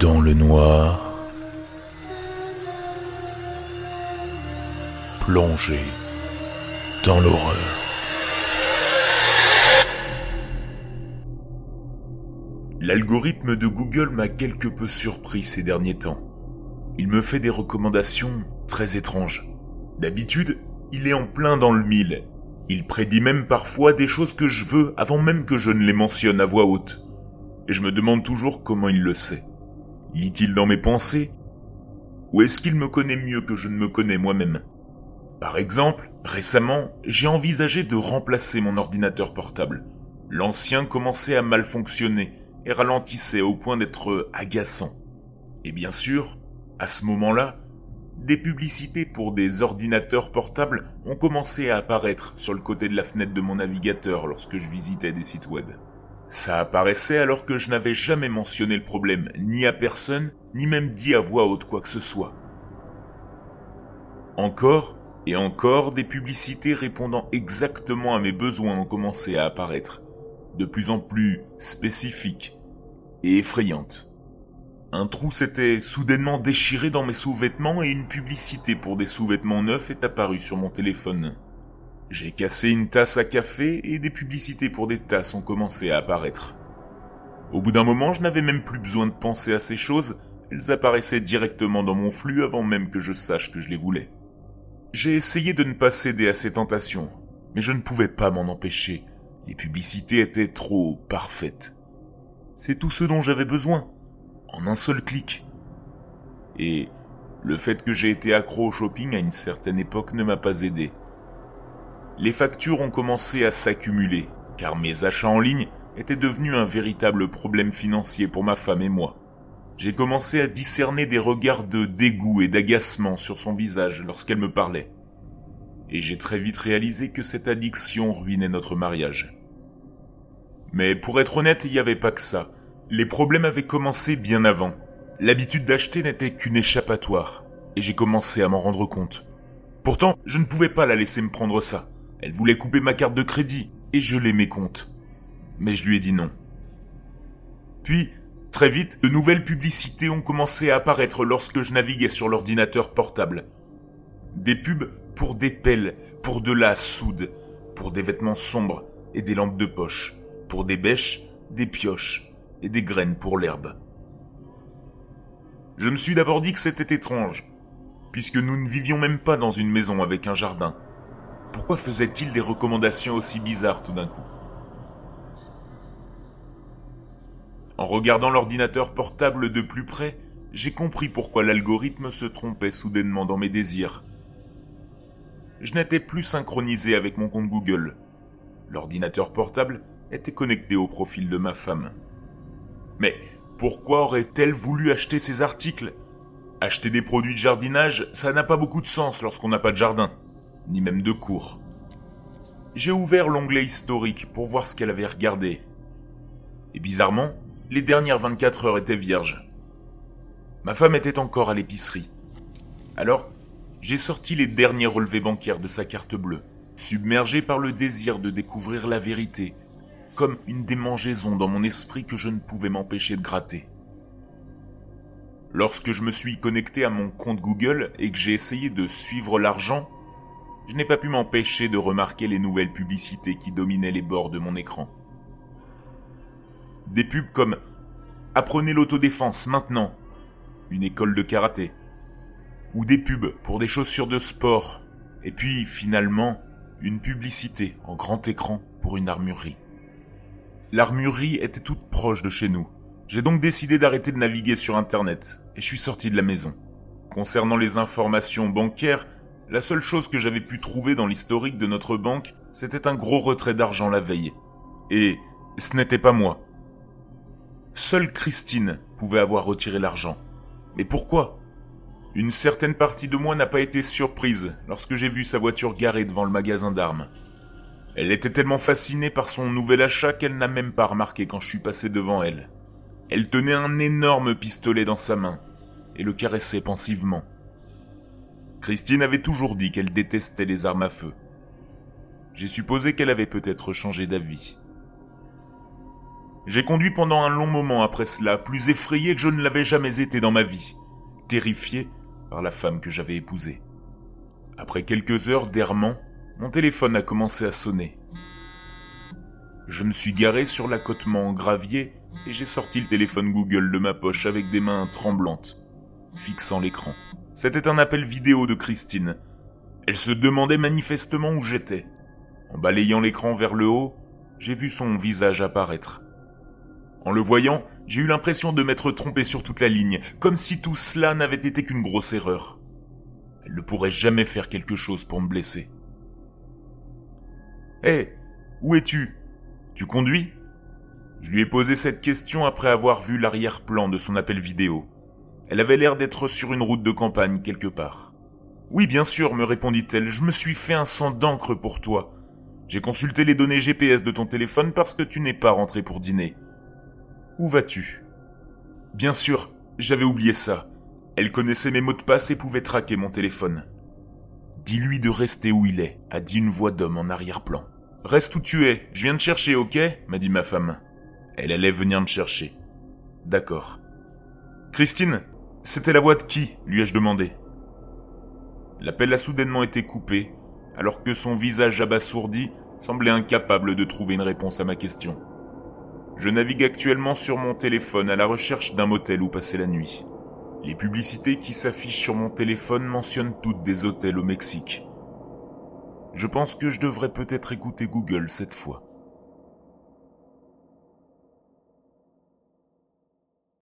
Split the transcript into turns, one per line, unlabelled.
dans le noir, plongé dans l'horreur. L'algorithme de Google m'a quelque peu surpris ces derniers temps. Il me fait des recommandations très étranges. D'habitude, il est en plein dans le mille. Il prédit même parfois des choses que je veux avant même que je ne les mentionne à voix haute. Et je me demande toujours comment il le sait. Lit-il dans mes pensées Ou est-ce qu'il me connaît mieux que je ne me connais moi-même? Par exemple, récemment, j'ai envisagé de remplacer mon ordinateur portable. L'ancien commençait à mal fonctionner et ralentissait au point d'être agaçant. Et bien sûr, à ce moment-là, des publicités pour des ordinateurs portables ont commencé à apparaître sur le côté de la fenêtre de mon navigateur lorsque je visitais des sites web. Ça apparaissait alors que je n'avais jamais mentionné le problème, ni à personne, ni même dit à voix haute quoi que ce soit. Encore et encore des publicités répondant exactement à mes besoins ont commencé à apparaître, de plus en plus spécifiques et effrayantes. Un trou s'était soudainement déchiré dans mes sous-vêtements et une publicité pour des sous-vêtements neufs est apparue sur mon téléphone. J'ai cassé une tasse à café et des publicités pour des tasses ont commencé à apparaître. Au bout d'un moment, je n'avais même plus besoin de penser à ces choses, elles apparaissaient directement dans mon flux avant même que je sache que je les voulais. J'ai essayé de ne pas céder à ces tentations, mais je ne pouvais pas m'en empêcher. Les publicités étaient trop parfaites. C'est tout ce dont j'avais besoin, en un seul clic. Et le fait que j'ai été accro au shopping à une certaine époque ne m'a pas aidé les factures ont commencé à s'accumuler, car mes achats en ligne étaient devenus un véritable problème financier pour ma femme et moi. J'ai commencé à discerner des regards de dégoût et d'agacement sur son visage lorsqu'elle me parlait. Et j'ai très vite réalisé que cette addiction ruinait notre mariage. Mais pour être honnête, il n'y avait pas que ça. Les problèmes avaient commencé bien avant. L'habitude d'acheter n'était qu'une échappatoire, et j'ai commencé à m'en rendre compte. Pourtant, je ne pouvais pas la laisser me prendre ça. Elle voulait couper ma carte de crédit et je mes comptes. Mais je lui ai dit non. Puis, très vite, de nouvelles publicités ont commencé à apparaître lorsque je naviguais sur l'ordinateur portable. Des pubs pour des pelles, pour de la soude, pour des vêtements sombres et des lampes de poche, pour des bêches, des pioches et des graines pour l'herbe. Je me suis d'abord dit que c'était étrange, puisque nous ne vivions même pas dans une maison avec un jardin. Pourquoi faisait-il des recommandations aussi bizarres tout d'un coup? En regardant l'ordinateur portable de plus près, j'ai compris pourquoi l'algorithme se trompait soudainement dans mes désirs. Je n'étais plus synchronisé avec mon compte Google. L'ordinateur portable était connecté au profil de ma femme. Mais pourquoi aurait-elle voulu acheter ces articles? Acheter des produits de jardinage, ça n'a pas beaucoup de sens lorsqu'on n'a pas de jardin ni même de cours. J'ai ouvert l'onglet historique pour voir ce qu'elle avait regardé. Et bizarrement, les dernières 24 heures étaient vierges. Ma femme était encore à l'épicerie. Alors, j'ai sorti les derniers relevés bancaires de sa carte bleue, submergé par le désir de découvrir la vérité, comme une démangeaison dans mon esprit que je ne pouvais m'empêcher de gratter. Lorsque je me suis connecté à mon compte Google et que j'ai essayé de suivre l'argent, je n'ai pas pu m'empêcher de remarquer les nouvelles publicités qui dominaient les bords de mon écran. Des pubs comme Apprenez l'autodéfense maintenant, une école de karaté, ou des pubs pour des chaussures de sport, et puis finalement une publicité en grand écran pour une armurerie. L'armurerie était toute proche de chez nous. J'ai donc décidé d'arrêter de naviguer sur Internet et je suis sorti de la maison. Concernant les informations bancaires, la seule chose que j'avais pu trouver dans l'historique de notre banque, c'était un gros retrait d'argent la veille. Et ce n'était pas moi. Seule Christine pouvait avoir retiré l'argent. Mais pourquoi? Une certaine partie de moi n'a pas été surprise lorsque j'ai vu sa voiture garée devant le magasin d'armes. Elle était tellement fascinée par son nouvel achat qu'elle n'a même pas remarqué quand je suis passé devant elle. Elle tenait un énorme pistolet dans sa main et le caressait pensivement. Christine avait toujours dit qu'elle détestait les armes à feu. J'ai supposé qu'elle avait peut-être changé d'avis. J'ai conduit pendant un long moment après cela, plus effrayé que je ne l'avais jamais été dans ma vie, terrifié par la femme que j'avais épousée. Après quelques heures d'errement, mon téléphone a commencé à sonner. Je me suis garé sur l'accotement en gravier et j'ai sorti le téléphone Google de ma poche avec des mains tremblantes, fixant l'écran. C'était un appel vidéo de Christine. Elle se demandait manifestement où j'étais. En balayant l'écran vers le haut, j'ai vu son visage apparaître. En le voyant, j'ai eu l'impression de m'être trompé sur toute la ligne, comme si tout cela n'avait été qu'une grosse erreur. Elle ne pourrait jamais faire quelque chose pour me blesser. Hé, où es-tu? Tu conduis? Je lui ai posé cette question après avoir vu l'arrière-plan de son appel vidéo. Elle avait l'air d'être sur une route de campagne quelque part. Oui, bien sûr, me répondit-elle, je me suis fait un sang d'encre pour toi. J'ai consulté les données GPS de ton téléphone parce que tu n'es pas rentré pour dîner. Où vas-tu? Bien sûr, j'avais oublié ça. Elle connaissait mes mots de passe et pouvait traquer mon téléphone. Dis-lui de rester où il est, a dit une voix d'homme en arrière-plan. Reste où tu es, je viens te chercher, ok? m'a dit ma femme. Elle allait venir me chercher. D'accord. Christine, c'était la voix de qui lui ai-je demandé. L'appel a soudainement été coupé, alors que son visage abasourdi semblait incapable de trouver une réponse à ma question. Je navigue actuellement sur mon téléphone à la recherche d'un motel où passer la nuit. Les publicités qui s'affichent sur mon téléphone mentionnent toutes des hôtels au Mexique. Je pense que je devrais peut-être écouter Google cette fois.